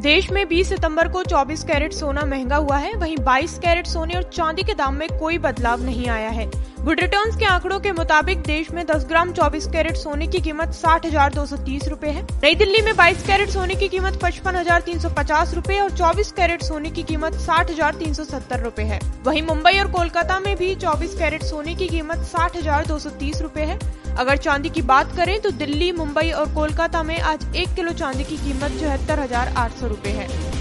देश में 20 सितंबर को 24 कैरेट सोना महँगा हुआ है। वहीं 22 कैरेट सोने और चांदी के दाम में कोई बदलाव नहीं आया है। गुड रिटर्न्स के आंकड़ों के मुताबिक देश में 10 ग्राम 24 कैरेट सोने की कीमत साठ हज़ार दो सौ तीस रूपए है। नई दिल्ली में 22 कैरेट सोने की कीमत पचपन हज़ार तीन सौ पचास रूपए और 24 कैरेट सोने की कीमत साठ हज़ार तीन सौ सत्तर रूपए है। वहीं मुंबई और कोलकाता में भी 24 कैरेट सोने की कीमत साठ हज़ार दो सौ तीस रूपए है। अगर चांदी की बात करें तो दिल्ली, मुंबई और कोलकाता में आज एक किलो चांदी की कीमत चौहत्तर हज़ार आठ सौ रुपये है।